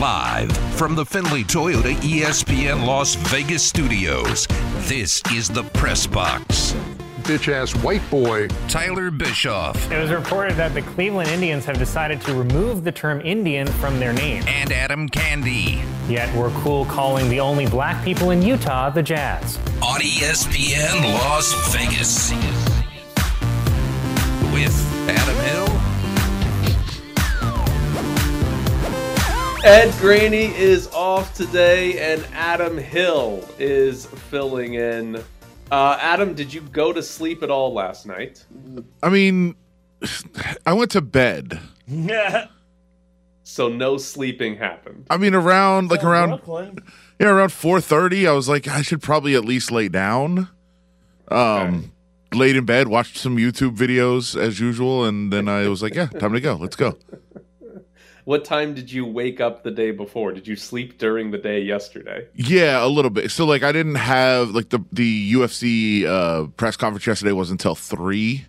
Live from the Findlay Toyota ESPN Las Vegas studios, this is the Press Box. Bitch ass white boy. Tyler Bischoff. It was reported that the Cleveland Indians have decided to remove the term Indian from their name. And Adam Candy. Yet we're cool calling the only black people in Utah the Jazz. On ESPN Las Vegas. With Adam Hill. Ed Graney is off today, and Adam Hill is filling in. Uh, Adam, did you go to sleep at all last night? I mean, I went to bed. Yeah. So no sleeping happened. I mean, around like Oh, around Brooklyn. yeah, around four thirty. I was like, I should probably at least lay down. Um, laid in bed, watched some YouTube videos as usual, and then I was like, yeah, time to go. Let's go. What time did you wake up the day before? Did you sleep during the day yesterday? Yeah, a little bit. So like, I didn't have like the the UFC uh, press conference yesterday was until three.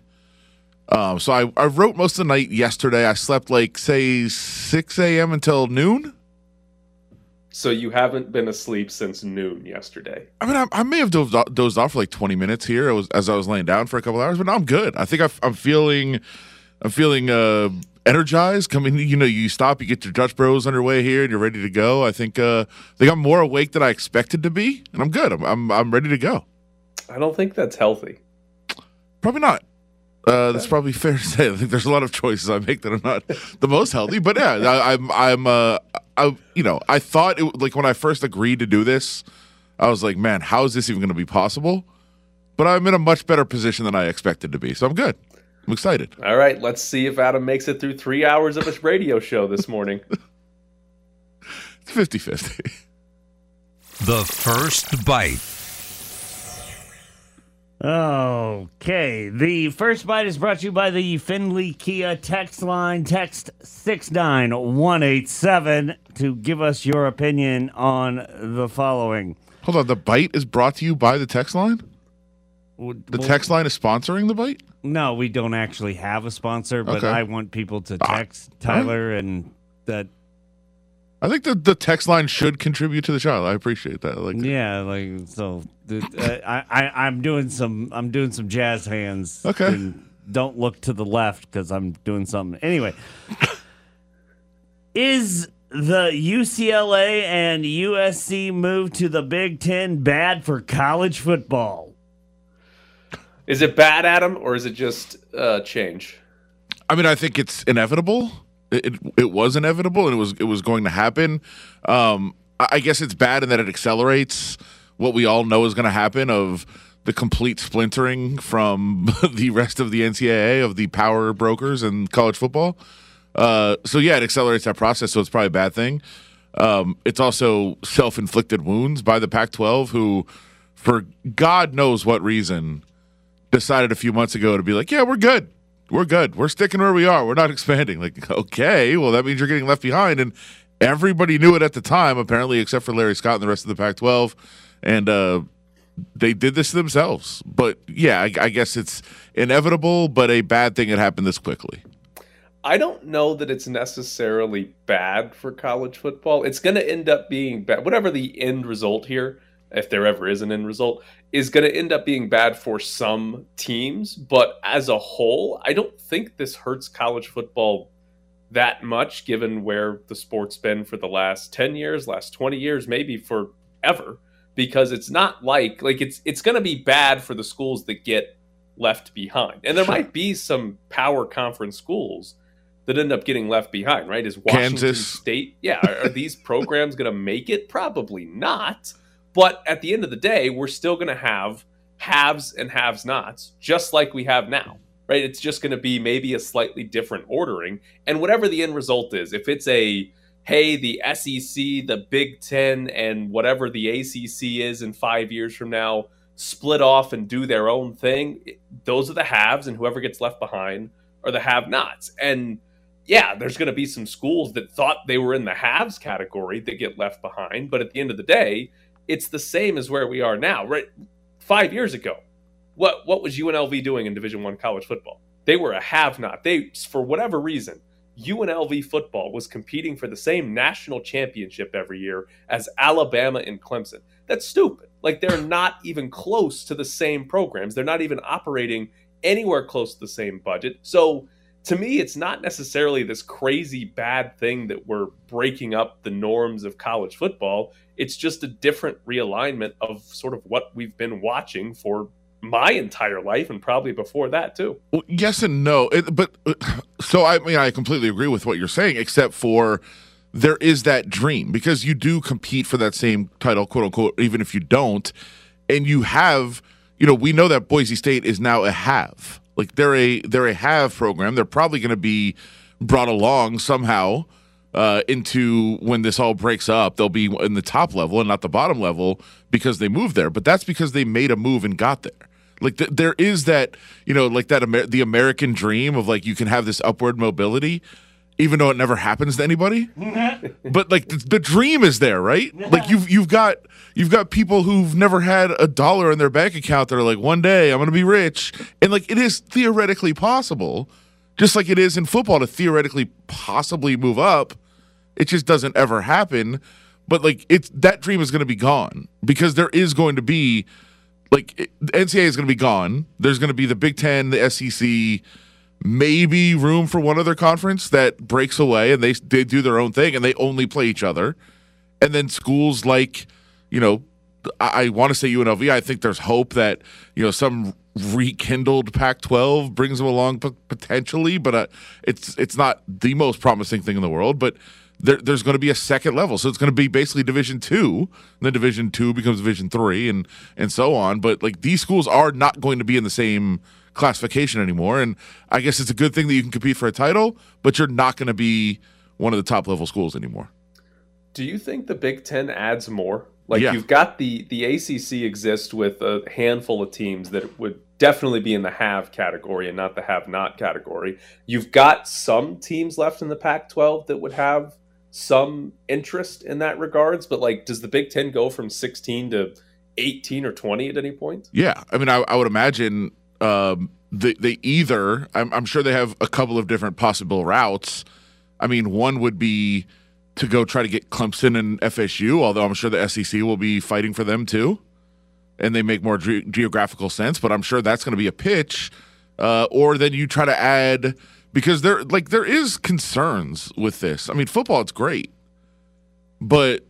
Um, so I, I wrote most of the night yesterday. I slept like say six a.m. until noon. So you haven't been asleep since noon yesterday. I mean, I, I may have dozed, off- dozed off for like twenty minutes here. Was as I was laying down for a couple hours, but now I'm good. I think I, am feeling, I'm feeling uh, energized. Coming, you know, you stop, you get your Dutch Bros underway here, and you're ready to go. I think, uh, I think I'm more awake than I expected to be, and I'm good. I'm, I'm, I'm ready to go. I don't think that's healthy. Probably not. Uh, that's probably fair to say. I think there's a lot of choices I make that are not the most healthy, but yeah, I, I'm, I'm, uh, I, you know, I thought it like when I first agreed to do this, I was like, man, how is this even going to be possible? But I'm in a much better position than I expected to be, so I'm good. I'm excited. All right, let's see if Adam makes it through three hours of a radio show this morning. It's 50 50. The first bite. Okay. The first bite is brought to you by the Findlay Kia text line. Text 69187 to give us your opinion on the following. Hold on, the bite is brought to you by the text line? The text line is sponsoring the bite? No, we don't actually have a sponsor, but Okay. I want people to text Tyler and that. I think the, the text line should contribute to the show. I appreciate that. Like, Yeah, like so. The, uh, I, I I'm doing some I'm doing some jazz hands. Okay. and don't look to the left because I'm doing something. Anyway, is the UCLA and USC move to the Big Ten bad for college football? Is it bad, Adam, or is it just uh, change? I mean, I think it's inevitable. It, it it was inevitable, and it was it was going to happen. Um, I I guess it's bad in that it accelerates what we all know is going to happen of the complete splintering from the rest of the NCAA of the power brokers and college football. Uh, so yeah, it accelerates that process. So it's probably a bad thing. Um, it's also self-inflicted wounds by the Pac-12, who, for God knows what reason, decided a few months ago to be like, yeah, we're good. We're good. We're sticking where we are. We're not expanding. Like, okay, well, that means you're getting left behind. And everybody knew it at the time, apparently, except for Larry Scott and the rest of the Pac 12. And uh, they did this themselves. But yeah, I, I guess it's inevitable, but a bad thing that happened this quickly. I don't know that it's necessarily bad for college football. It's going to end up being bad. Whatever the end result here, if there ever is an end result, is going to end up being bad for some teams. But as a whole, I don't think this hurts college football that much, given where the sport's been for the last 10 years, last 20 years, maybe forever. Because it's not like like it's it's going to be bad for the schools that get left behind, and there Sure. might be some power conference schools that end up getting left behind, right? Is Washington Kansas. State? Yeah, are, are these programs going to make it? Probably not. But at the end of the day, we're still going to have haves and haves nots, just like we have now, right? It's just going to be maybe a slightly different ordering. And whatever the end result is, if it's a, hey, the SEC, the Big Ten, and whatever the ACC is in five years from now, split off and do their own thing, those are the haves, and whoever gets left behind are the have nots. And yeah, there's going to be some schools that thought they were in the haves category that get left behind. But at the end of the day, it's the same as where we are now. Right, five years ago, what what was UNLV doing in Division One college football? They were a have not. They, for whatever reason, UNLV football was competing for the same national championship every year as Alabama and Clemson. That's stupid. Like they're not even close to the same programs. They're not even operating anywhere close to the same budget. So to me, it's not necessarily this crazy bad thing that we're breaking up the norms of college football. It's just a different realignment of sort of what we've been watching for my entire life and probably before that too. Well, yes and no, it, but so I mean I completely agree with what you're saying, except for there is that dream because you do compete for that same title, quote unquote, even if you don't, and you have, you know, we know that Boise State is now a have, like they're a they're a have program. They're probably going to be brought along somehow. Uh, into when this all breaks up, they'll be in the top level and not the bottom level because they moved there. But that's because they made a move and got there. Like th- there is that, you know, like that Amer- the American dream of like you can have this upward mobility, even though it never happens to anybody. but like the, the dream is there, right? Like you've you've got you've got people who've never had a dollar in their bank account that are like, one day I'm going to be rich, and like it is theoretically possible, just like it is in football to theoretically possibly move up. It just doesn't ever happen. But like it's that dream is going to be gone because there is going to be like it, NCAA is going to be gone. There's going to be the Big Ten, the SEC, maybe room for one other conference that breaks away and they they do their own thing and they only play each other. And then schools like, you know, I, I want to say UNLV. I think there's hope that you know some rekindled Pac-12 brings them along potentially, but uh, it's it's not the most promising thing in the world. But there, there's going to be a second level, so it's going to be basically Division Two. Then Division Two becomes Division Three, and and so on. But like these schools are not going to be in the same classification anymore, and I guess it's a good thing that you can compete for a title, but you're not going to be one of the top level schools anymore. Do you think the Big Ten adds more? Like Yeah. you've got the the ACC exists with a handful of teams that would definitely be in the have category and not the have not category. You've got some teams left in the Pac-12 that would have some interest in that regards, but like, does the Big Ten go from 16 to 18 or 20 at any point? Yeah, I mean, I, I would imagine um, they, they either. I'm, I'm sure they have a couple of different possible routes. I mean, one would be to go try to get Clemson and FSU, although I'm sure the SEC will be fighting for them too, and they make more ge- geographical sense. But I'm sure that's going to be a pitch. Uh, or then you try to add because there like there is concerns with this. I mean, football it's great, but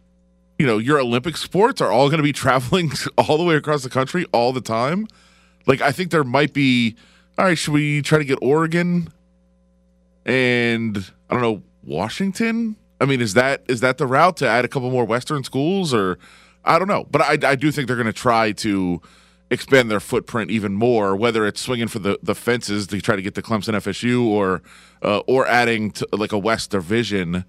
you know your Olympic sports are all going to be traveling all the way across the country all the time. Like I think there might be. All right, should we try to get Oregon and I don't know Washington? I mean, is that is that the route to add a couple more Western schools, or I don't know, but I, I do think they're going to try to expand their footprint even more, whether it's swinging for the, the fences to try to get to Clemson, FSU, or uh, or adding to, like a West division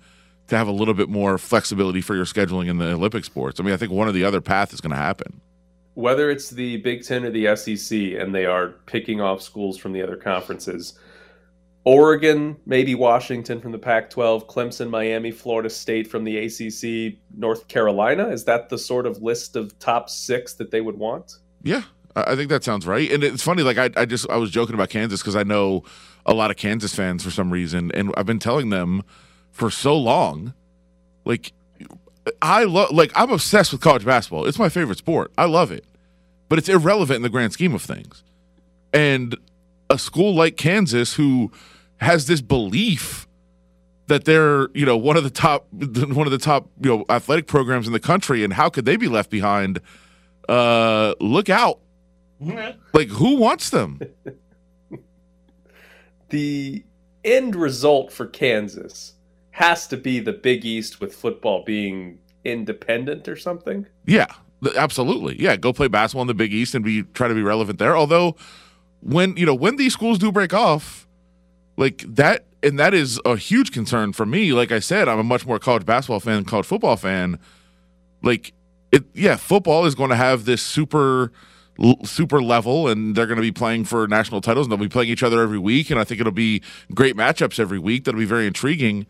to have a little bit more flexibility for your scheduling in the Olympic sports. I mean, I think one or the other path is going to happen. whether it's the Big Ten or the SEC, and they are picking off schools from the other conferences. Oregon, maybe Washington from the Pac 12, Clemson, Miami, Florida State from the ACC, North Carolina. Is that the sort of list of top six that they would want? Yeah, I think that sounds right. And it's funny, like I, I just I was joking about Kansas because I know a lot of Kansas fans for some reason, and I've been telling them for so long, like I love, like I'm obsessed with college basketball. It's my favorite sport. I love it, but it's irrelevant in the grand scheme of things. And a school like Kansas, who has this belief that they're you know one of the top one of the top you know athletic programs in the country, and how could they be left behind? Uh, look out! Like who wants them? The end result for Kansas has to be the Big East with football being independent or something. Yeah, absolutely. Yeah, go play basketball in the Big East and be try to be relevant there. Although when you know when these schools do break off, like that, and that is a huge concern for me. Like I said, I'm a much more college basketball fan than college football fan. Like it, yeah, football is going to have this super super level and they're going to be playing for national titles and they'll be playing each other every week and I think it'll be great matchups every week that'll be very intriguing.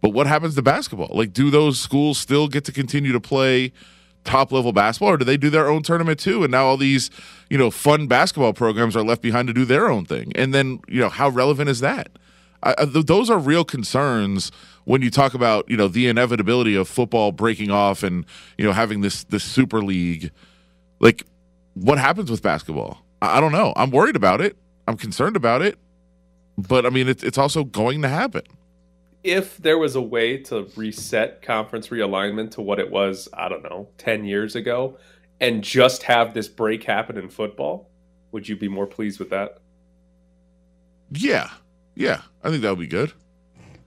But what happens to basketball? Like do those schools still get to continue to play top level basketball or do they do their own tournament too and now all these you know fun basketball programs are left behind to do their own thing? And then you know how relevant is that I, th- those are real concerns when you talk about you know the inevitability of football breaking off and you know having this this super league. Like, what happens with basketball? I, I don't know. I'm worried about it. I'm concerned about it. But I mean, it's it's also going to happen. If there was a way to reset conference realignment to what it was, I don't know, ten years ago, and just have this break happen in football, would you be more pleased with that? Yeah, yeah, I think that would be good.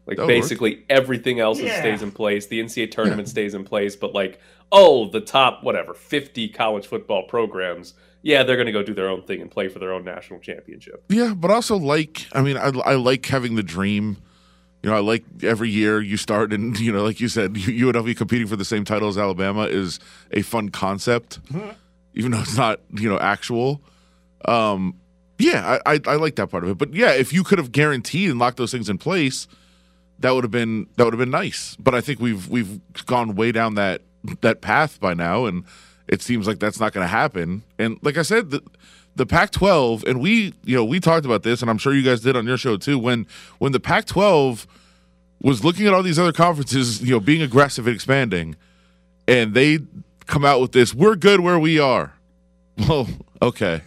Like That would work. basically everything else Yeah. stays in place. The NCAA tournament stays in place, but like, oh, the top whatever fifty college football programs, yeah, they're going to go do their own thing and play for their own national championship. Yeah, but also like I mean, I, I like having the dream. You know, I like every year you start and you know, like you said, UNLV competing for the same title as Alabama is a fun concept, even though it's not you know actual. Um, yeah, I, I I like that part of it. But yeah, if you could have guaranteed and locked those things in place, that would have been that would have been nice. But I think we've we've gone way down that that path by now, and it seems like that's not going to happen. And like I said, the the Pac-12, and we you know we talked about this, and I'm sure you guys did on your show too. When when the Pac-12 was looking at all these other conferences, you know, being aggressive and expanding, and they come out with this, we're good where we are. Well, okay.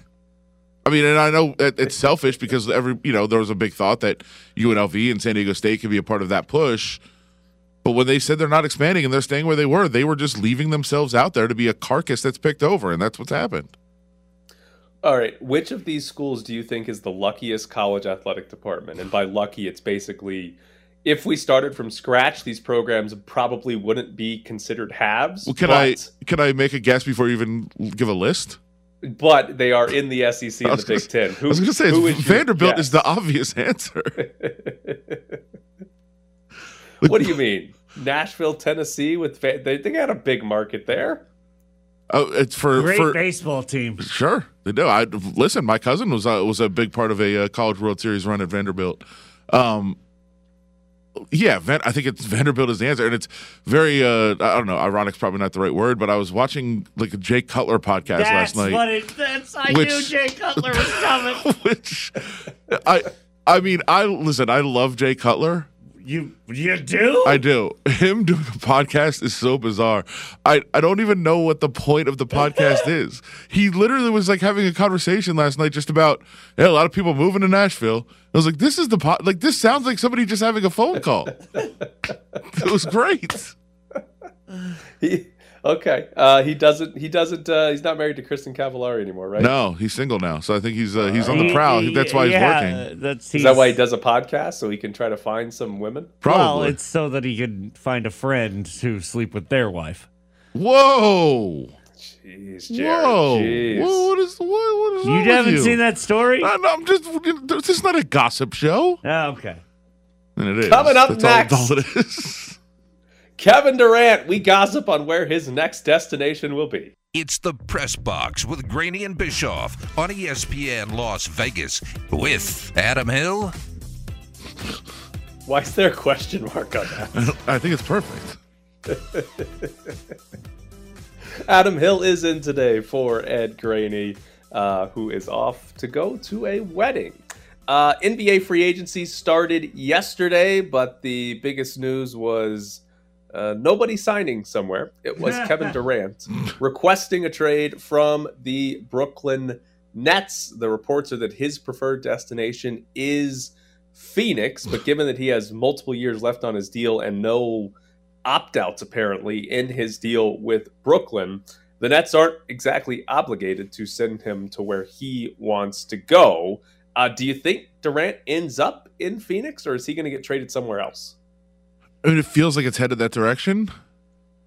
I mean, and I know it, it's selfish because every you know there was a big thought that UNLV and San Diego State could be a part of that push. But when they said they're not expanding and they're staying where they were, they were just leaving themselves out there to be a carcass that's picked over, and that's what's happened. All right, which of these schools do you think is the luckiest college athletic department? And by lucky, it's basically if we started from scratch, these programs probably wouldn't be considered halves. Well, can I can I make a guess before you even give a list? But they are in the SEC I and the gonna Big Ten. Who, I was going to say is Vanderbilt is the obvious answer. what do you mean? Nashville, Tennessee, with they they got a big market there. Oh, it's for Great for baseball team. Sure, they do. I listen. My cousin was uh, was a big part of a uh, college World Series run at Vanderbilt. Um, yeah, I think it's Vanderbilt is the answer, and it's very. Uh, I don't know. Ironic's probably not the right word, but I was watching like a Jay Cutler podcast That's last night, what it. That's I Which- knew Jay Cutler was coming. which I. I mean, I listen. I love Jay Cutler. You you do? I do. Him doing a podcast is so bizarre. I, I don't even know what the point of the podcast is. He literally was like having a conversation last night just about hey, a lot of people moving to Nashville. I was like, this is the pod like this sounds like somebody just having a phone call. it was great. He, okay, uh, he doesn't. He doesn't. Uh, he's not married to Kristin Cavallari anymore, right? No, he's single now, so I think he's uh, he's on the prowl. he- That's why he's yeah, working. That's Is that why he does a podcast so he can try to find some women? Probably. Well, it's so that he could find a friend to sleep with their wife. Whoa. Jeez, Jared. Whoa. Jeez. Whoa. What is what, what is You wrong with haven't you? seen that story? No, no, I'm just this is not a gossip show. Oh, okay. And it is. Coming up That's all- all it is. Kevin Durant. We gossip on where his next destination will be. It's the Press Box with Graney and Bischoff on ESPN Las Vegas with Adam Hill. Why is there a question mark on that? I think it's perfect. Adam Hill is in today for Ed Graney, uh, who is off to go to a wedding. Uh, NBA free agency started yesterday, but the biggest news was uh, nobody signing somewhere. It was Kevin Durant requesting a trade from the Brooklyn Nets. The reports are that his preferred destination is Phoenix, but given that he has multiple years left on his deal and no opt outs apparently in his deal with Brooklyn, the Nets aren't exactly obligated to send him to where he wants to go. Uh, do you think Durant ends up in Phoenix or is he going to get traded somewhere else? I mean, it feels like it's headed that direction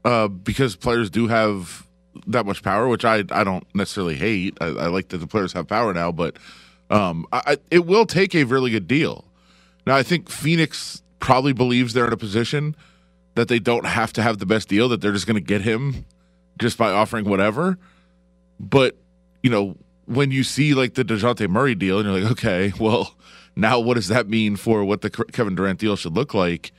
uh, because players do have that much power, which I, I don't necessarily hate. I, I like that the players have power now, but um, I, it will take a really good deal. Now, I think Phoenix probably believes they're in a position that they don't have to have the best deal, that they're just going to get him just by offering whatever. But, you know, when you see like the Dejounte Murray deal and you're like, okay, well, now what does that mean for what the Kevin Durant deal should look like?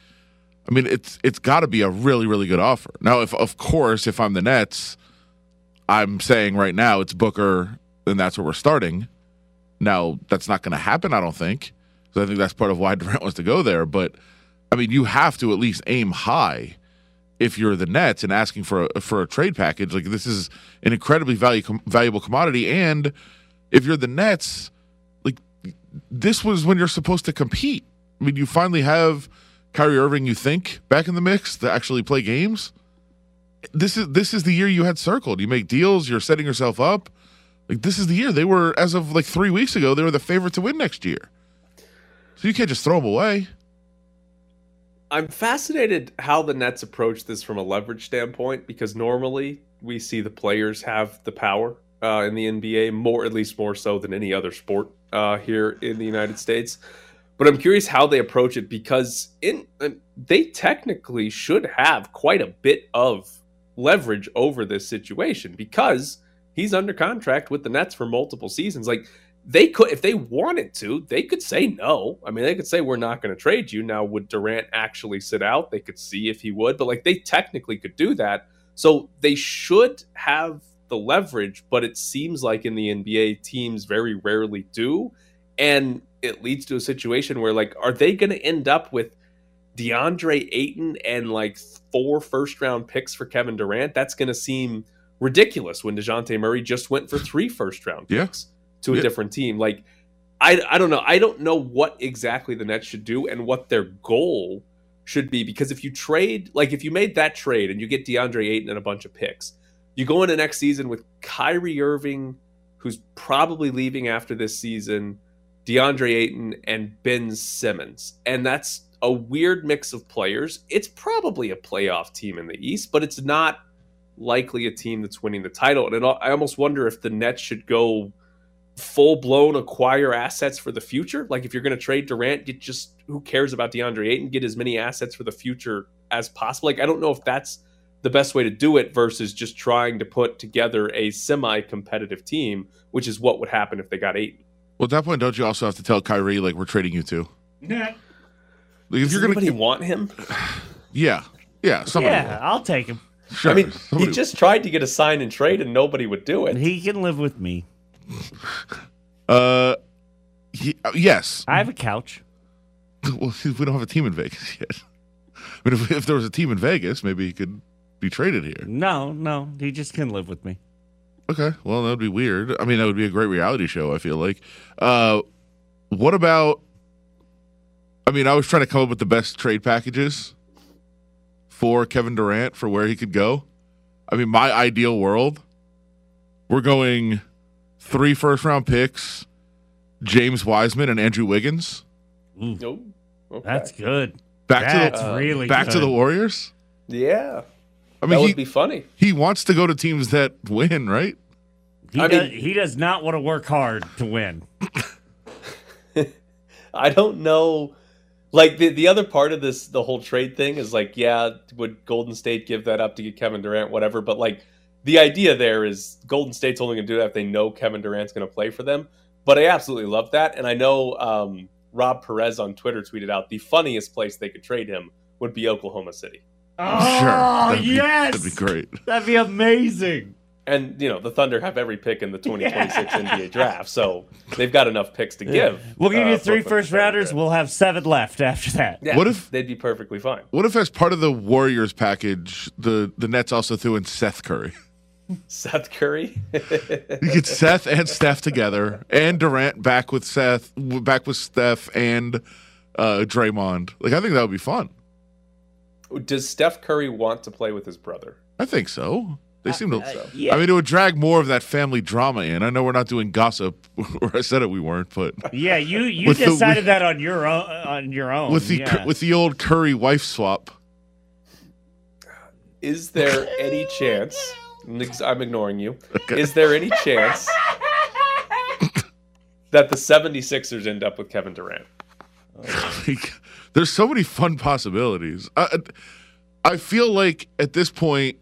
I mean, it's it's got to be a really really good offer. Now, if of course, if I'm the Nets, I'm saying right now it's Booker, and that's where we're starting. Now, that's not going to happen. I don't think. So I think that's part of why Durant wants to go there. But I mean, you have to at least aim high if you're the Nets and asking for a, for a trade package. Like this is an incredibly value, com- valuable commodity, and if you're the Nets, like this was when you're supposed to compete. I mean, you finally have Kyrie Irving. You think back in the mix to actually play games. This is this is the year you had circled. You make deals. You're setting yourself up. Like this is the year they were as of like three weeks ago. They were the favorite to win next year. So you can't just throw them away. I'm fascinated how the Nets approach this from a leverage standpoint because normally we see the players have the power uh, in the NBA more, at least more so than any other sport uh, here in the United States. But I'm curious how they approach it because in uh, they technically should have quite a bit of leverage over this situation because he's under contract with the Nets for multiple seasons. Like they could, if they wanted to, they could say no. I mean, they could say we're not going to trade you. Now, would Durant actually sit out? They could see if he would, but like they technically could do that. So they should have the leverage, but it seems like in the NBA, teams very rarely do. And it leads to a situation where, like, are they going to end up with DeAndre Ayton and like four first round picks for Kevin Durant? That's going to seem ridiculous when Dejounte Murray just went for three first round picks yeah. to a yeah. different team. Like, I, I don't know. I don't know what exactly the Nets should do and what their goal should be because if you trade, like, if you made that trade and you get DeAndre Ayton and a bunch of picks, you go into next season with Kyrie Irving, who's probably leaving after this season, DeAndre Ayton, and Ben Simmons. And that's a weird mix of players. It's probably a playoff team in the East, but it's not likely a team that's winning the title. And I almost wonder if the Nets should go full blown acquire assets for the future. Like if you're going to trade Durant, get just who cares about DeAndre Ayton? Get as many assets for the future as possible. Like I don't know if that's the best way to do it versus just trying to put together a semi competitive team, which is what would happen if they got Ayton. Well, at that point, don't you also have to tell Kyrie like we're trading you too? Yeah. Like, if Does you're going to want him, yeah, yeah, somebody yeah, will. I'll take him. Sure. I mean, somebody he just tried to get a sign and trade, and nobody would do it. He can live with me. Uh, he, uh, yes. I have a couch. Well, we don't have a team in Vegas yet. I mean, if, if there was a team in Vegas, maybe he could be traded here. No, no, he just can live with me. Okay, well that would be weird. I mean, that would be a great reality show. I feel like. Uh, what about? I mean, I was trying to come up with the best trade packages for Kevin Durant for where he could go. I mean, my ideal world, we're going three first round picks, James Wiseman and Andrew Wiggins. Nope. Okay. That's good. Back That's to the really back good. to the Warriors. Yeah. I mean, that would he, be funny. He wants to go to teams that win, right? He, I does, mean- he does not want to work hard to win. I don't know. Like the the other part of this, the whole trade thing is like, yeah, would Golden State give that up to get Kevin Durant, whatever? But like, the idea there is Golden State's only going to do that if they know Kevin Durant's going to play for them. But I absolutely love that, and I know um, Rob Perez on Twitter tweeted out the funniest place they could trade him would be Oklahoma City. Oh, sure. That'd be- yes. that'd be great. That'd be amazing. And you know the Thunder have every pick in the 2026 NBA draft, so they've got enough picks to give. We'll give uh, you for- three for first Kevin rounders. We'll have seven left after that. Yeah, What if- they'd be perfectly fine? What if, as part of the Warriors package, the the Nets also threw in Seth Curry? Seth Curry. You get Seth and Steph together, and Durant back with Seth, back with Steph and uh, Draymond. Like I think that would be fun. Does Steph Curry want to play with his brother? I think so. They seem to. Uh, yeah. I mean, it would drag more of that family drama in. I know we're not doing gossip, or I said it we weren't, but Yeah, you you With the- decided that on your own on your own. with the yeah. with the old Curry wife swap. Is there any chance? I'm ignoring you. Is there any chance that the 76ers end up with Kevin Durant? Like, there's so many fun possibilities. I, I feel like at this point,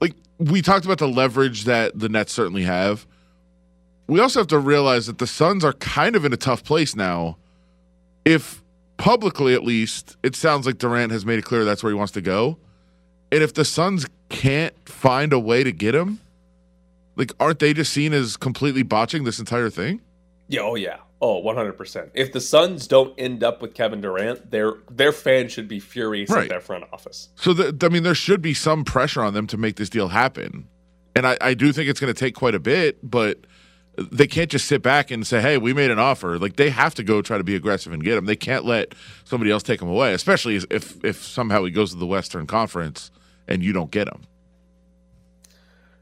like we talked about the leverage that the Nets certainly have. We also have to realize that the Suns are kind of in a tough place now. If publicly, at least, it sounds like Durant has made it clear that's where he wants to go. And if the Suns can't find a way to get him, like, aren't they just seen as completely botching this entire thing? Yeah, oh yeah, Oh, 100%. If the Suns don't end up with Kevin Durant, their their fans should be furious Right. at their front office. So, the, I mean, there should be some pressure on them to make this deal happen. And I, I do think it's going to take quite a bit, but they can't just sit back and say, hey, we made an offer. Like, they have to go try to be aggressive and get him. They can't let somebody else take him away, especially if, if somehow he goes to the Western Conference and you don't get him.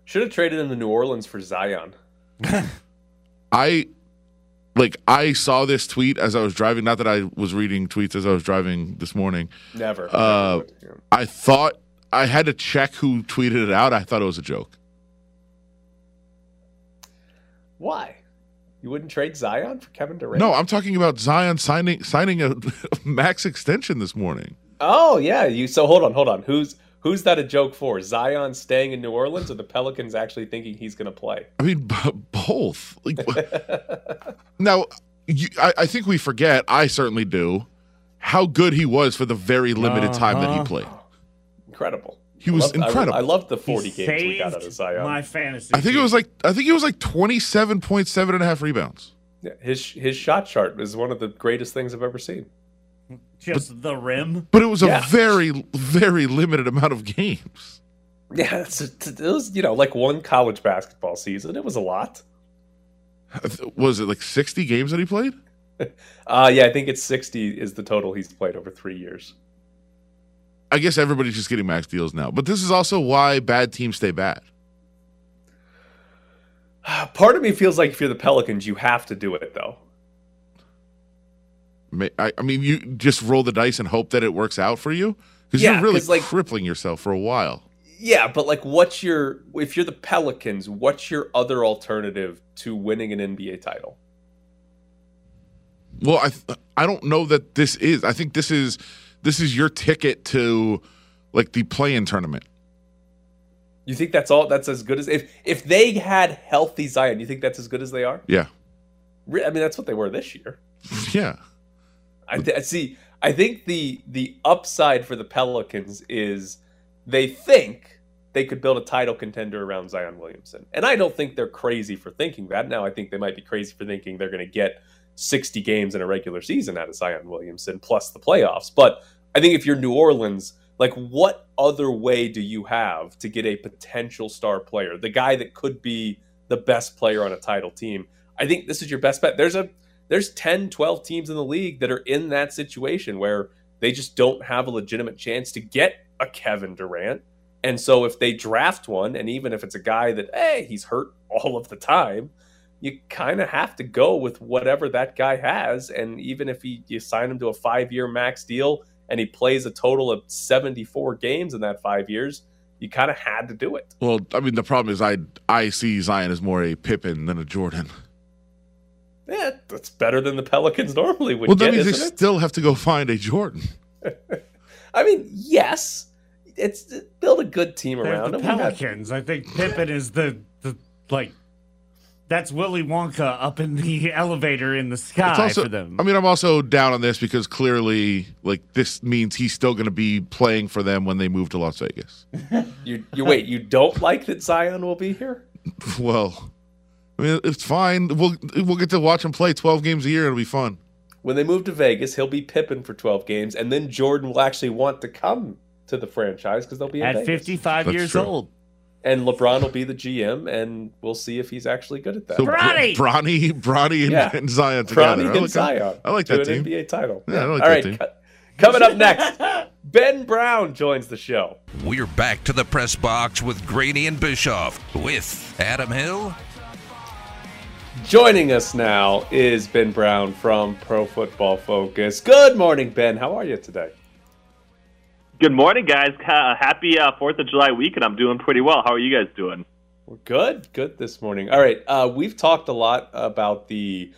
Should have traded him to New Orleans for Zion. I like I saw this tweet as I was driving. Not that I was reading tweets as I was driving this morning. Never. Uh, never. Yeah. I thought I had to check who tweeted it out. I thought it was a joke. Why? You wouldn't trade Zion for Kevin Durant? No, I'm talking about Zion signing signing a max extension this morning. Oh yeah, you. So hold on, hold on. Who's who's that a joke for? Zion staying in New Orleans, or the Pelicans actually thinking he's going to play? I mean, b- both. Like, now, you, I, I think we forget. I certainly do. How good he was for the very limited time that he Uh-huh. played. Incredible. He was I loved- incredible. I, loved the He 40 games we got out of Zion. my fantasy. I think it was like I think it was like 27.7 and a half rebounds. Yeah, his his shot chart is one of the greatest things I've ever seen. Just the rim. But it was Yeah. a very very limited amount of games. Yeah, it's, it was you know like one college basketball season. It was a lot. Was it like 60 games that he played? Uh yeah, I think it's 60 is the total he's played over three years. I guess everybody's just getting max deals now. But this is also why bad teams stay bad. Part of me feels like if you're the Pelicans, you have to do it though. I, I mean, you just roll the dice and hope that it works out for you because Yeah, you're really like- crippling yourself for a while. Yeah, but like, what's your if you're the Pelicans? What's your other alternative to winning an NBA title? Well, I I don't know that this is. I think this is this is your ticket to like the play-in tournament. You think that's all? That's as good as if if they had healthy Zion. You think that's as good as they are? Yeah, I mean, that's what they were this year. yeah. I th- see. I think the the upside for the Pelicans is they think they could build a title contender around Zion Williamson, and I don't think they're crazy for thinking that. Now, I think they might be crazy for thinking they're going to get 60 games in a regular season out of Zion Williamson plus the playoffs. But I think if you're New Orleans, like what other way do you have to get a potential star player, the guy that could be the best player on a title team? I think this is your best bet. There's a there's 10, 12 teams in the league that are in that situation where they just don't have a legitimate chance to get a Kevin Durant. And so if they draft one, and even if it's a guy that, hey, he's hurt all of the time, you kind of have to go with whatever that guy has. And even if he, you sign him to a five year max deal and he plays a total of 74 games in that five years, you kind of had to do it. Well, I mean, the problem is I I see Zion as more a Pippen than a Jordan. Yeah, that's better than the Pelicans normally would Well, that get, means they isn't it? still have to go find a Jordan. I mean, yes, it's build a good team They're around the him. We Pelicans. I think Pippen is the the like. That's Willy Wonka up in the elevator in the sky It's also, for them. I mean, I'm also down on this because clearly, like, this means he's still going to be playing for them when they move to Las Vegas. You, you wait. You don't like that Zion will be here? well, I mean, it's fine. We'll we'll get to watch him play 12 games a year. It'll be fun. When they move to Vegas, he'll be Pippen for 12 games, and then Jordan will actually want to come to the franchise because they'll be At Vegas. 55 That's years true. old. and LeBron will be the GM, and we'll see if he's actually good at that. So Bronny! Bronny, Bronny, and, Yeah. and Zion together. Bronny I and like that. Zion. I like to that an team. NBA title. Yeah, I like All that right, team. co- coming up next, Ben Brown joins the show. We're back to the press box with Graney and Bischoff with Adam Hill Joining us now is Ben Brown from Pro Football Focus. Good morning, Ben. How are you today? Good morning, guys. Ha- Happy uh, Fourth of July weekend. I'm doing pretty well. How are you guys doing? We're good, good this morning. All right, uh, we've talked a lot about the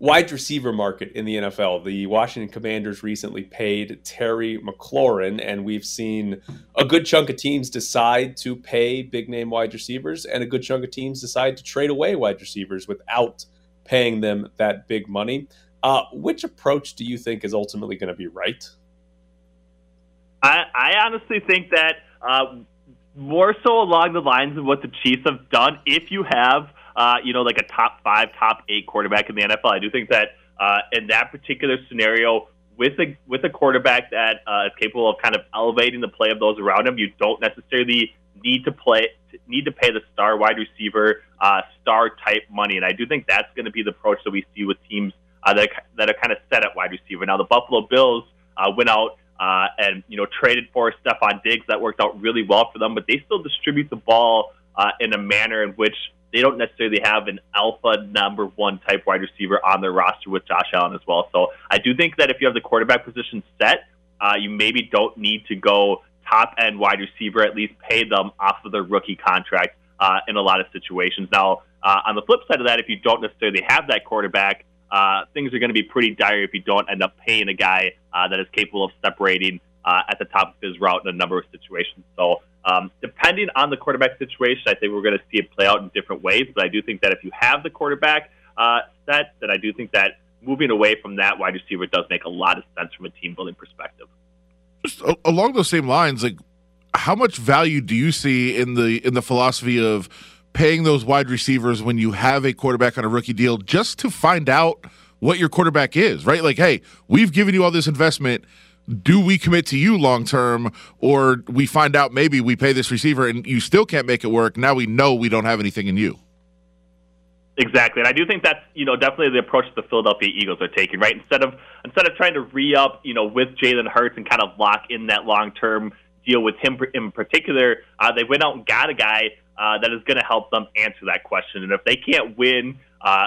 wide receiver market in the NFL. The Washington Commanders recently paid Terry McLaurin, and we've seen a good chunk of teams decide to pay big name wide receivers, and a good chunk of teams decide to trade away wide receivers without paying them that big money. Uh, which approach do you think is ultimately going to be right? I, I honestly think that uh, more so along the lines of what the Chiefs have done. If you have, uh, you know, like a top five, top eight quarterback in the NFL, I do think that uh, in that particular scenario with a with a quarterback that uh, is capable of kind of elevating the play of those around him. You don't necessarily need to play need to pay the star wide receiver uh, star type money, and I do think that's going to be the approach that we see with teams uh, that that are kind of set at wide receiver. Now the Buffalo Bills uh, went out uh, and you know traded for Stefon Diggs. That worked out really well for them, but they still distribute the ball uh, in a manner in which they don't necessarily have an alpha number one type wide receiver on their roster with Josh Allen as well. So I do think that if you have the quarterback position set, uh, you maybe don't need to go top end wide receiver. At least pay them off of their rookie contract uh, in a lot of situations. Now, uh, on the flip side of that, if you don't necessarily have that quarterback, uh, things are going to be pretty dire if you don't end up paying a guy uh, that is capable of separating uh, at the top of his route in a number of situations. So, um, depending on the quarterback situation, I think we're going to see it play out in different ways. But I do think that if you have the quarterback uh, set, then I do think that moving away from that wide receiver does make a lot of sense from a team building perspective. Just along those same lines, like how much value do you see in the in the philosophy of paying those wide receivers when you have a quarterback on a rookie deal just to find out what your quarterback is, right? Like, hey, we've given you all this investment. Do we commit to you long term, or we find out maybe we pay this receiver and you still can't make it work? Now we know we don't have anything in you. Exactly, and I do think that's you know definitely the approach the Philadelphia Eagles are taking. Right, instead of instead of trying to re up you know with Jalen Hurts and kind of lock in that long term deal with him in particular, uh, they went out and got a guy uh, that is going to help them answer that question. And if they can't win uh,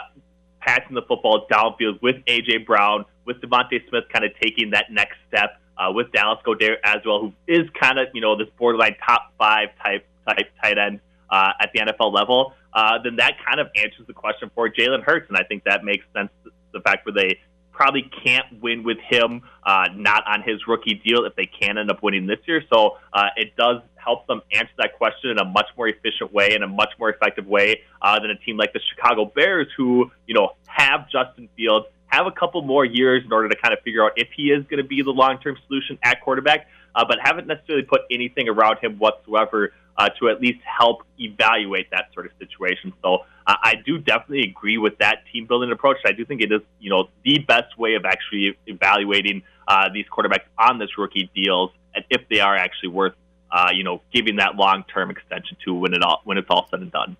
passing the football downfield with AJ Brown, with DeVonta Smith kind of taking that next step, uh, with Dallas Goedert as well, who is kind of you know this borderline top five type type tight end uh, at the NFL level, uh, then that kind of answers the question for Jalen Hurts, and I think that makes sense. The fact where they probably can't win with him uh, not on his rookie deal if they can end up winning this year. So uh, it does help them answer that question in a much more efficient way, in a much more effective way uh, than a team like the Chicago Bears, who you know have Justin Fields, have a couple more years in order to kind of figure out if he is going to be the long-term solution at quarterback, uh, but haven't necessarily put anything around him whatsoever uh, to at least help evaluate that sort of situation. So uh, I do definitely agree with that team building approach. I do think it is, you know, the best way of actually evaluating uh, these quarterbacks on this rookie deals and if they are actually worth, uh, you know, giving that long term extension to when it all when it's all said and done.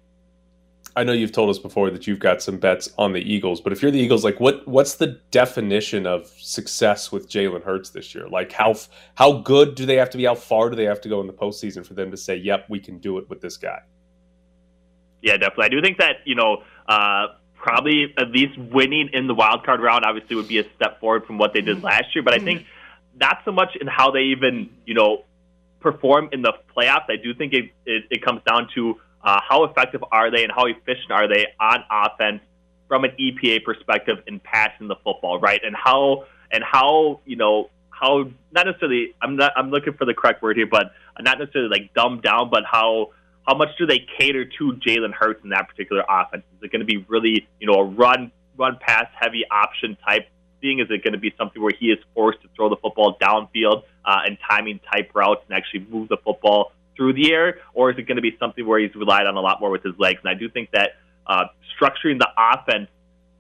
I know you've told us before that you've got some bets on the Eagles, but if you're the Eagles, like what what's the definition of success with Jalen Hurts this year? Like how how good do they have to be? How far do they have to go in the postseason for them to say, "Yep, we can do it with this guy"? Yeah, definitely. I do think that you know uh, probably at least winning in the wild card round obviously would be a step forward from what they did last year. But I think not so much in how they even you know perform in the playoffs. I do think it it, it comes down to uh, how effective are they and how efficient are they on offense from an EPA perspective in passing the football, right? And how and how you know how not necessarily I'm not I'm looking for the correct word here, but not necessarily like dumbed down, but how how much do they cater to Jalen Hurts in that particular offense? Is it going to be really you know a run run pass heavy option type thing? Is it going to be something where he is forced to throw the football downfield uh, and timing type routes and actually move the football through the air, or is it going to be something where he's relied on a lot more with his legs? And I do think that uh, structuring the offense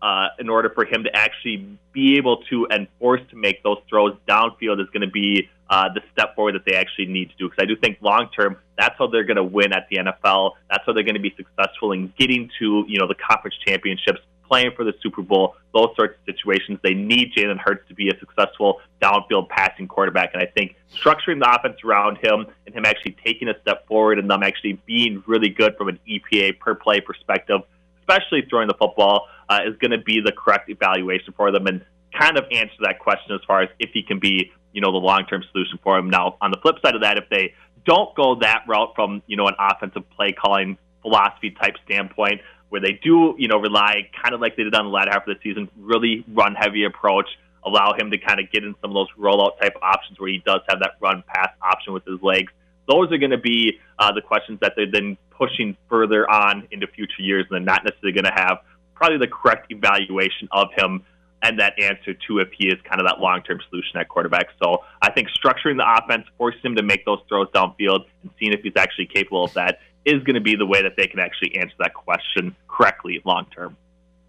uh, in order for him to actually be able to and forced to make those throws downfield is going to be uh, the step forward that they actually need to do. Because I do think long term, that's how they're going to win at the NFL. That's how they're going to be successful in getting to you know the conference championships playing for the Super Bowl, those sorts of situations. They need Jalen Hurts to be a successful downfield passing quarterback. And I think structuring the offense around him and him actually taking a step forward and them actually being really good from an EPA per play perspective, especially throwing the football, uh, is going to be the correct evaluation for them and kind of answer that question as far as if he can be, you know, the long term solution for him. Now, on the flip side of that, if they don't go that route from, you know, an offensive play calling philosophy type standpoint, where they do, you know, rely kind of like they did on the latter half of the season, really run heavy approach, allow him to kind of get in some of those rollout type options where he does have that run pass option with his legs. Those are going to be uh, the questions that they're then pushing further on into future years, and they're not necessarily going to have probably the correct evaluation of him and that answer to if he is kind of that long term solution at quarterback. So I think structuring the offense, forcing him to make those throws downfield, and seeing if he's actually capable of that is going to be the way that they can actually answer that question correctly long term.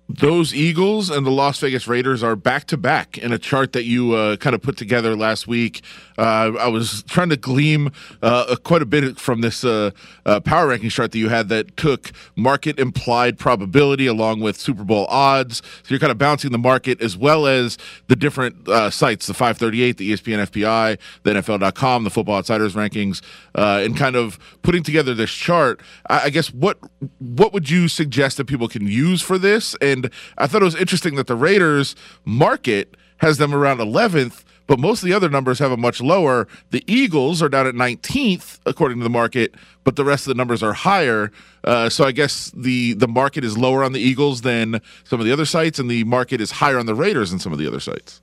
Those Eagles and the Las Vegas Raiders are back to back in a chart that you uh, kind of put together last week. Uh, I was trying to glean uh, quite a bit from this uh, uh, power ranking chart that you had that took market implied probability along with Super Bowl odds. So you're kind of bouncing the market as well as the different uh, sites, the 538, the ESPN FPI, the NFL.com, the Football Outsiders rankings, and kind of putting together this chart. I, I guess what what would you suggest that people can use for this? And I thought it was interesting that the Raiders market has them around 11th but most of the other numbers have a much lower. The Eagles are down at 19th according to the market, but the rest of the numbers are higher. Uh, so I guess the the market is lower on the Eagles than some of the other sites, and the market is higher on the Raiders than some of the other sites.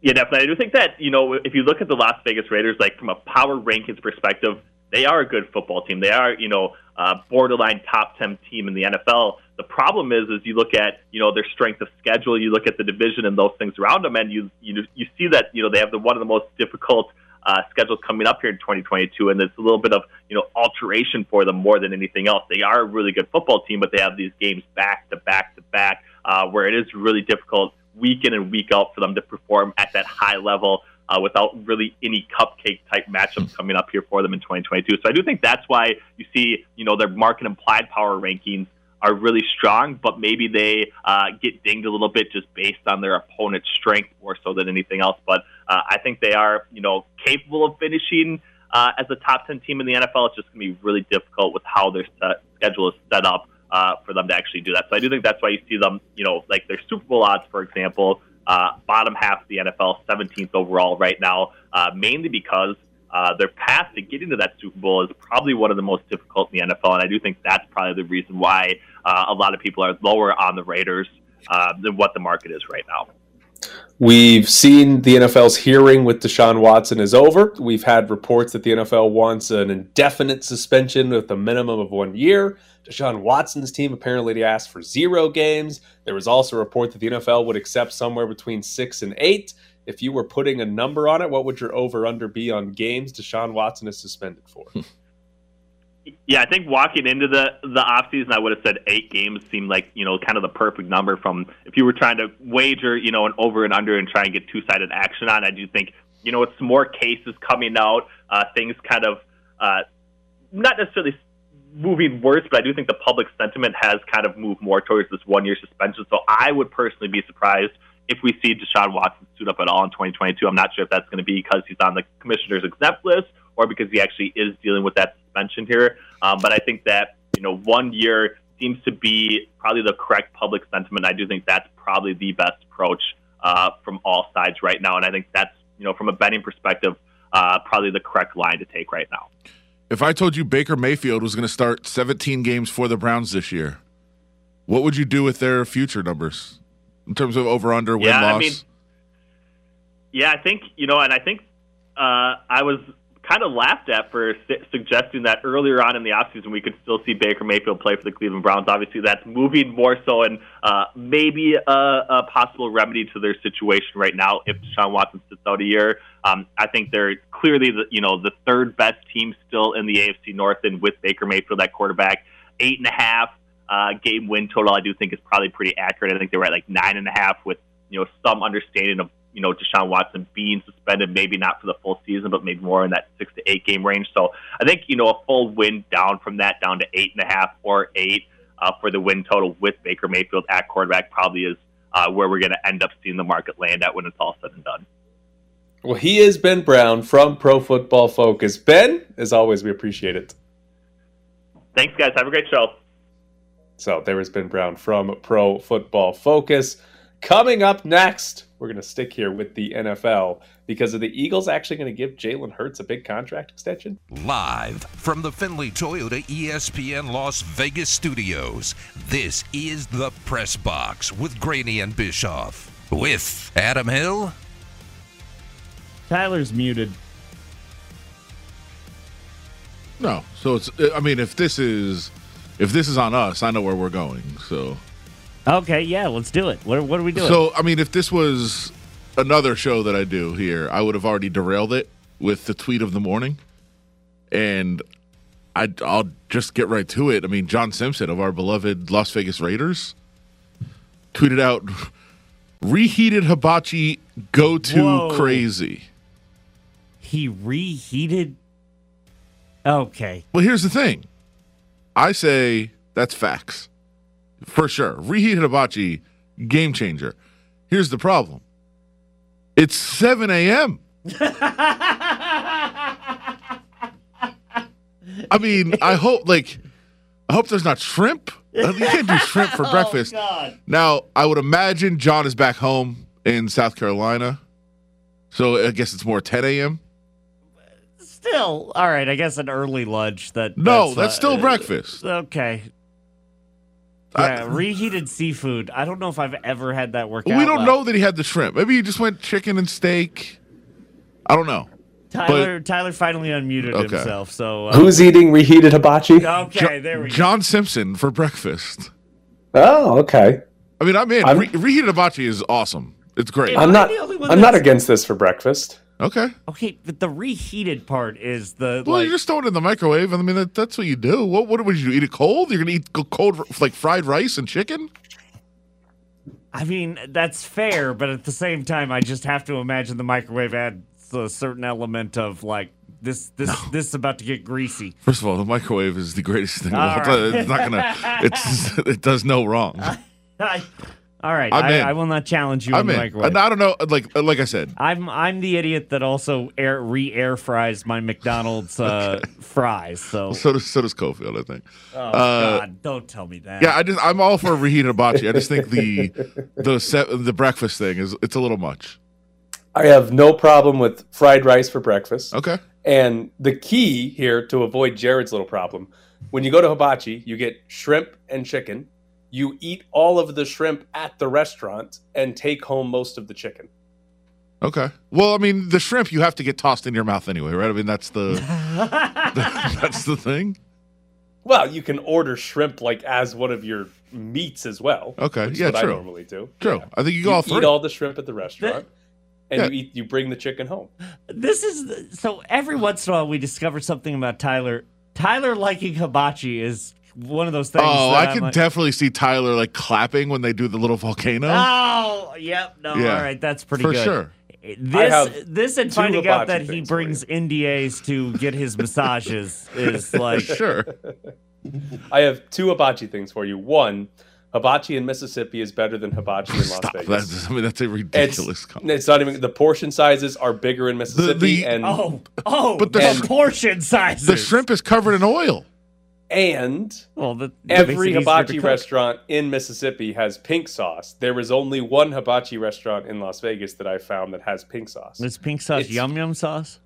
Yeah, definitely. I do think that you know if you look at the Las Vegas Raiders, like from a power rankings perspective, they are a good football team. They are you know uh, borderline top ten team in the NFL. The problem is, is you look at you know their strength of schedule, you look at the division and those things around them, and you you you see that you know they have the one of the most difficult uh, schedules coming up here in 2022, and it's a little bit of you know alteration for them more than anything else. They are a really good football team, but they have these games back to back to back, uh, where it is really difficult week in and week out for them to perform at that high level. Uh, without really any cupcake type matchups coming up here for them in 2022. So I do think that's why you see, you know, their market implied power rankings are really strong, but maybe they uh, get dinged a little bit just based on their opponent's strength more so than anything else. But uh, I think they are, you know, capable of finishing uh, as a top 10 team in the NFL. It's just going to be really difficult with how their set, schedule is set up uh, for them to actually do that. So I do think that's why you see them, you know, like their Super Bowl odds, for example, uh, bottom half of the NFL, 17th overall right now, uh, mainly because uh, their path to getting to that Super Bowl is probably one of the most difficult in the NFL, and I do think that's probably the reason why uh, a lot of people are lower on the Raiders uh, than what the market is right now. We've seen the NFL's hearing with Deshaun Watson is over. We've had reports that the NFL wants an indefinite suspension with a minimum of one year. Deshaun Watson's team apparently asked for zero games. There was also a report that the NFL would accept somewhere between six and eight if you were putting a number on it, what would your over under be on games Deshaun Watson is suspended for? Yeah, I think walking into the the offseason, I would have said eight games seemed like you know kind of the perfect number. From if you were trying to wager, you know, an over and under and try and get two sided action on, I do think you know some more cases coming out, uh, things kind of uh, not necessarily moving worse, but I do think the public sentiment has kind of moved more towards this one year suspension. So I would personally be surprised if we see Deshaun Watson suit up at all in 2022. I'm not sure if that's going to be because he's on the commissioner's exempt list or because he actually is dealing with that suspension here. Um, but I think that you know one year seems to be probably the correct public sentiment. I do think that's probably the best approach uh, from all sides right now, and I think that's you know from a betting perspective uh, probably the correct line to take right now. If I told you Baker Mayfield was going to start 17 games for the Browns this year, what would you do with their future numbers? in terms of over under win yeah, loss? I mean, yeah, I think you know, and I think uh, I was kind of laughed at for su- suggesting that earlier on in the offseason we could still see Baker Mayfield play for the Cleveland Browns. Obviously, that's moving more so and uh, maybe a, a possible remedy to their situation right now if Deshaun Watson sits out a year. Um, I think they're clearly the you know the third best team still in the AFC North, and with Baker Mayfield at quarterback, eight and a half uh, game win total, I do think is probably pretty accurate. I think they were at like nine and a half with you know some understanding of you know Deshaun Watson being suspended, maybe not for the full season, but maybe more in that six to eight game range. So I think you know a full win down from that down to eight and a half or eight uh, for the win total with Baker Mayfield at quarterback probably is uh, where we're going to end up seeing the market land at when it's all said and done. Well, he is Ben Brown from Pro Football Focus. Ben, as always, we appreciate it. Thanks, guys. Have a great show. So there has Ben Brown from Pro Football Focus. Coming up next, we're going to stick here with the NFL because of the Eagles actually going to give Jalen Hurts a big contract extension. Live from the Findlay Toyota ESPN Las Vegas studios, this is the Press Box with Graney and Bischoff with Adam Hill. Tyler's muted. No. So it's. I mean, if this is if this is on us, I know where we're going. So okay, yeah, let's do it. What, what are we doing? So I mean, if this was another show that I do here, I would have already derailed it with the tweet of the morning, and I, I'll just get right to it. I mean, John Simpson of our beloved Las Vegas Raiders tweeted out reheated hibachi go to crazy. He reheated. Okay. Well, here's the thing. I say that's facts. For sure. Reheated hibachi, game changer. Here's the problem. It's 7 a.m. I mean, I hope like I hope there's not shrimp. You can't do shrimp for breakfast. Oh. Now, I would imagine John is back home in South Carolina. So I guess it's more 10 a.m. Still, all right. I guess an early lunch. That No, that's, uh, still uh, breakfast. Okay. I- reheated seafood. I don't know if I've ever had that work we out. don't well. know that he had the shrimp. Maybe he just went chicken and steak. I don't know. Tyler, Tyler finally unmuted Okay. himself. So uh, Who's eating reheated hibachi? okay? there we go. John Simpson for breakfast. Oh, okay. I mean, I'm in. I'm- Re- reheated hibachi is awesome. It's great. I'm not. the only one I'm not against this for breakfast. Okay. Okay, but the reheated part is the Well, like. you just throw it in the microwave. I mean, that, that's what you do. What, what would you do? Eat it cold? You're gonna eat cold like fried rice and chicken? I mean, that's fair, but at the same time, I just have to imagine the microwave adds a certain element of like this. This this is about to get greasy. First of all, the microwave is the greatest thing. of all right. It's not gonna. It's it does no wrong. I, all right, I'm I, will not challenge you on I'm the in. microwave. And I don't know. Like like I said, I'm I'm the idiot that also air re air fries my McDonald's uh, fries. So so does so does Cofield. I think. oh uh, God, don't tell me that. Yeah, I just I'm all for reheated hibachi. I just think the the set, the breakfast thing is it's a little much. I have no problem with fried rice for breakfast. Okay. And the key here to avoid Jared's little problem, when you go to hibachi, you get shrimp and chicken. You eat all of the shrimp at the restaurant and take home most of the chicken. Okay. Well, I mean, the shrimp you have to get tossed in your mouth anyway, right? I mean, that's the that's the thing. Well, you can order shrimp like as one of your meats as well. Okay, which is yeah, what true. I normally do. True. Yeah. I think you You all three. eat all the shrimp at the restaurant, and Yeah. you eat you bring the chicken home. this is so every once in a while we discover something about Tyler. Tyler liking hibachi is one of those things. oh, that I I'm can like, definitely see Tyler like clapping when they do the little volcano. Oh, yep. No, Yeah. all right, that's pretty for good. sure. This this and finding out that he brings NDAs to get his massages is like Sure. I have two hibachi things for you. One, hibachi in Mississippi is better than hibachi in Las Stop. Vegas. That's, I mean, that's a It's, ridiculous comment. it's not even the portion sizes are bigger in Mississippi, the- and oh oh, But the the portion sizes. The shrimp is covered in oil. And Well, the, makes every hibachi restaurant in Mississippi has pink sauce. There is only one hibachi restaurant in Las Vegas that I found that has pink sauce. Is pink sauce It's- yum yum sauce?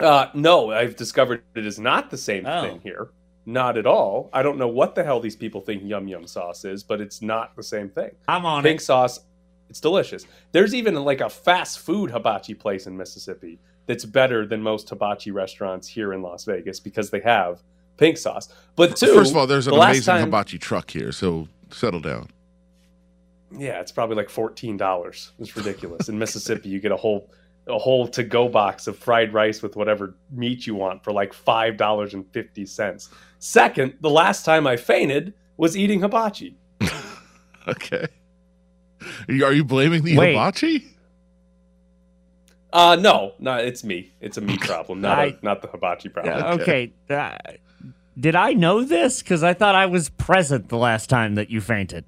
Uh, no, I've discovered it is not the same Oh. thing here. Not at all. I don't know what the hell these people think yum yum sauce is, but it's not the same thing. I'm on it. pink it. sauce, it's delicious. There's even like a fast food hibachi place in Mississippi that's better than most hibachi restaurants here in Las Vegas because they have pink sauce. But two, First of all, there's an the amazing time- hibachi truck here, so settle down. Yeah, it's probably like fourteen dollars. It's ridiculous. In Mississippi, you get a whole a whole to go box of fried rice with whatever meat you want for like five dollars and fifty cents. Second, the last time I fainted was eating hibachi. Okay. Are you, are you blaming the Wait. hibachi? Uh no, no, it's me. It's a me problem, not I- a, not the hibachi problem. Uh, okay. uh, did I know this? Because I thought I was present the last time that you fainted.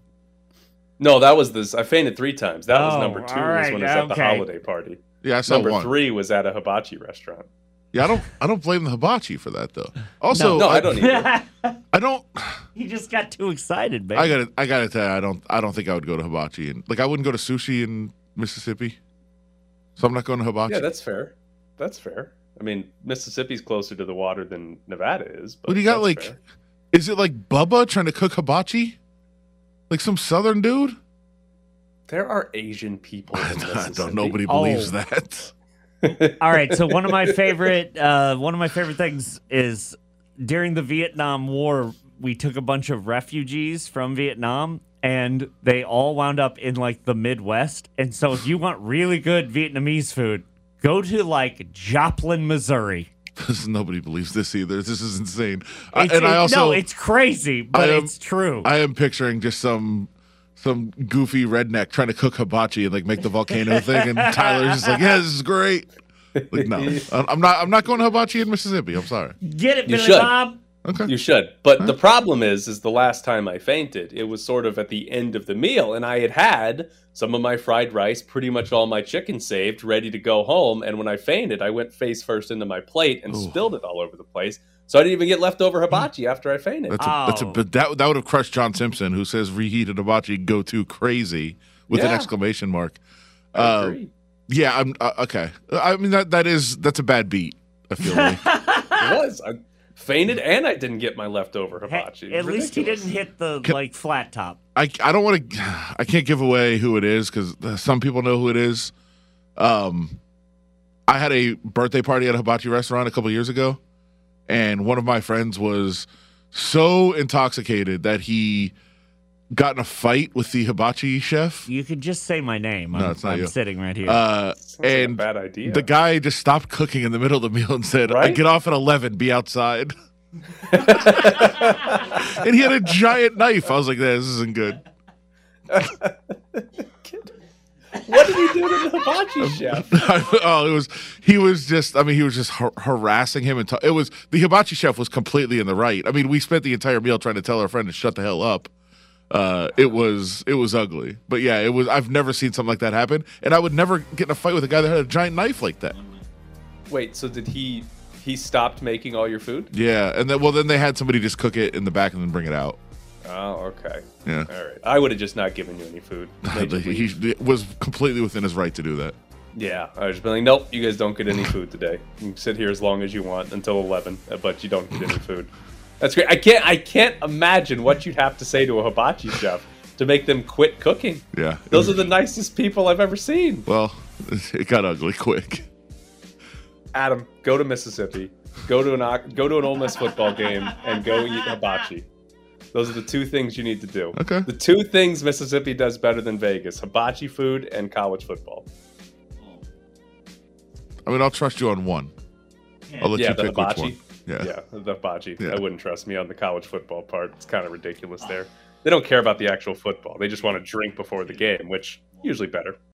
No, that was this. I fainted three times. That was Oh, number two. all Was when I was at the holiday party. Yeah, I saw Number one. three was at a hibachi restaurant. Yeah, I don't. I don't blame the hibachi for that though. Also, No, I, I don't either. I don't. he just got too excited, man. I gotta. I gotta tell you, I don't. I don't think I would go to hibachi and like I wouldn't go to sushi in Mississippi. So I'm not going to hibachi. Yeah, that's fair. That's fair. I mean, Mississippi's closer to the water than Nevada is. But What do you got? Like, fair. is it like Bubba trying to cook hibachi? Like some Southern dude? there are Asian people in I don't. Nobody Oh. believes that. All right, so one of my favorite uh, one of my favorite things is during the Vietnam War, we took a bunch of refugees from Vietnam and they all wound up in like the Midwest. And so if you want really good Vietnamese food, go to like Joplin, Missouri. Nobody believes this either. This is insane. I, It's- and I also no, it's crazy, but am- it's true. I am picturing just some some goofy redneck trying to cook hibachi and like make the volcano thing, and Tyler's just like, "Yeah, this is great." Like, no, I'm I'm not. I'm not going to hibachi in Mississippi. I'm sorry. Get it, You Billy. Bob. Okay. You should. But the problem is, is the last time I fainted, it was sort of at the end of the meal, and I had had some of my fried rice, pretty much all my chicken saved, ready to go home. And when I fainted, I went face first into my plate and Ooh. spilled it all over the place. So I didn't even get leftover hibachi after I fainted. That's a, that's a Oh. but that that would have crushed John Simpson, who says reheated hibachi go too crazy with an exclamation mark. I Uh, yeah, I'm uh, okay. I mean that that is that's a bad beat. I feel like It was. I fainted and I didn't get my leftover Hey, hibachi. at least he didn't hit the Can- like flat top. I I don't want to I can't give away who it is because some people know who it is. Um, I had a birthday party at a hibachi restaurant a couple years ago, and one of my friends was so intoxicated that he got in a fight with the hibachi chef. You could just say my name. No, I'm, it's not I'm you. sitting right here. Uh, Sounds like a bad idea. the guy just stopped cooking in the middle of the meal and said, "I get off at eleven. Be outside." and he had a giant knife. I was like, "This isn't good." what did he do to the hibachi chef? oh, it was he was just. I mean, he was just har- harassing him, and ta- it was the hibachi chef was completely in the right. I mean, we spent the entire meal trying to tell our friend to shut the hell up. Uh, it was it was ugly, but yeah, it was. I've never seen something like that happen, and I would never get in a fight with a guy that had a giant knife like that. Wait, so did he? He stopped making all your food? Yeah, and then well, then they had somebody just cook it in the back and then bring it out. Oh, okay. Yeah. All right. I would have just not given you any food. He, he was completely within his right to do that. yeah, I was just being like, nope, you guys don't get any food today. You can sit here as long as you want until eleven, uh, but you don't get any food. That's great. I can't. I can't imagine what you'd have to say to a hibachi chef to make them quit cooking. Yeah, Those are the nicest people I've ever seen. well, it got ugly quick. Adam, go to Mississippi, go to an go to an Ole Miss football game, and go eat hibachi. Those are the two things you need to do. Okay. The two things Mississippi does better than Vegas: hibachi food and college football. I mean, I'll trust you on one. I'll let yeah, you pick which one. Yeah. Yeah, the hibachi. Yeah. I wouldn't trust me on the college football part. It's kind of ridiculous there. They don't care about the actual football. They just want to drink before the game, which usually better.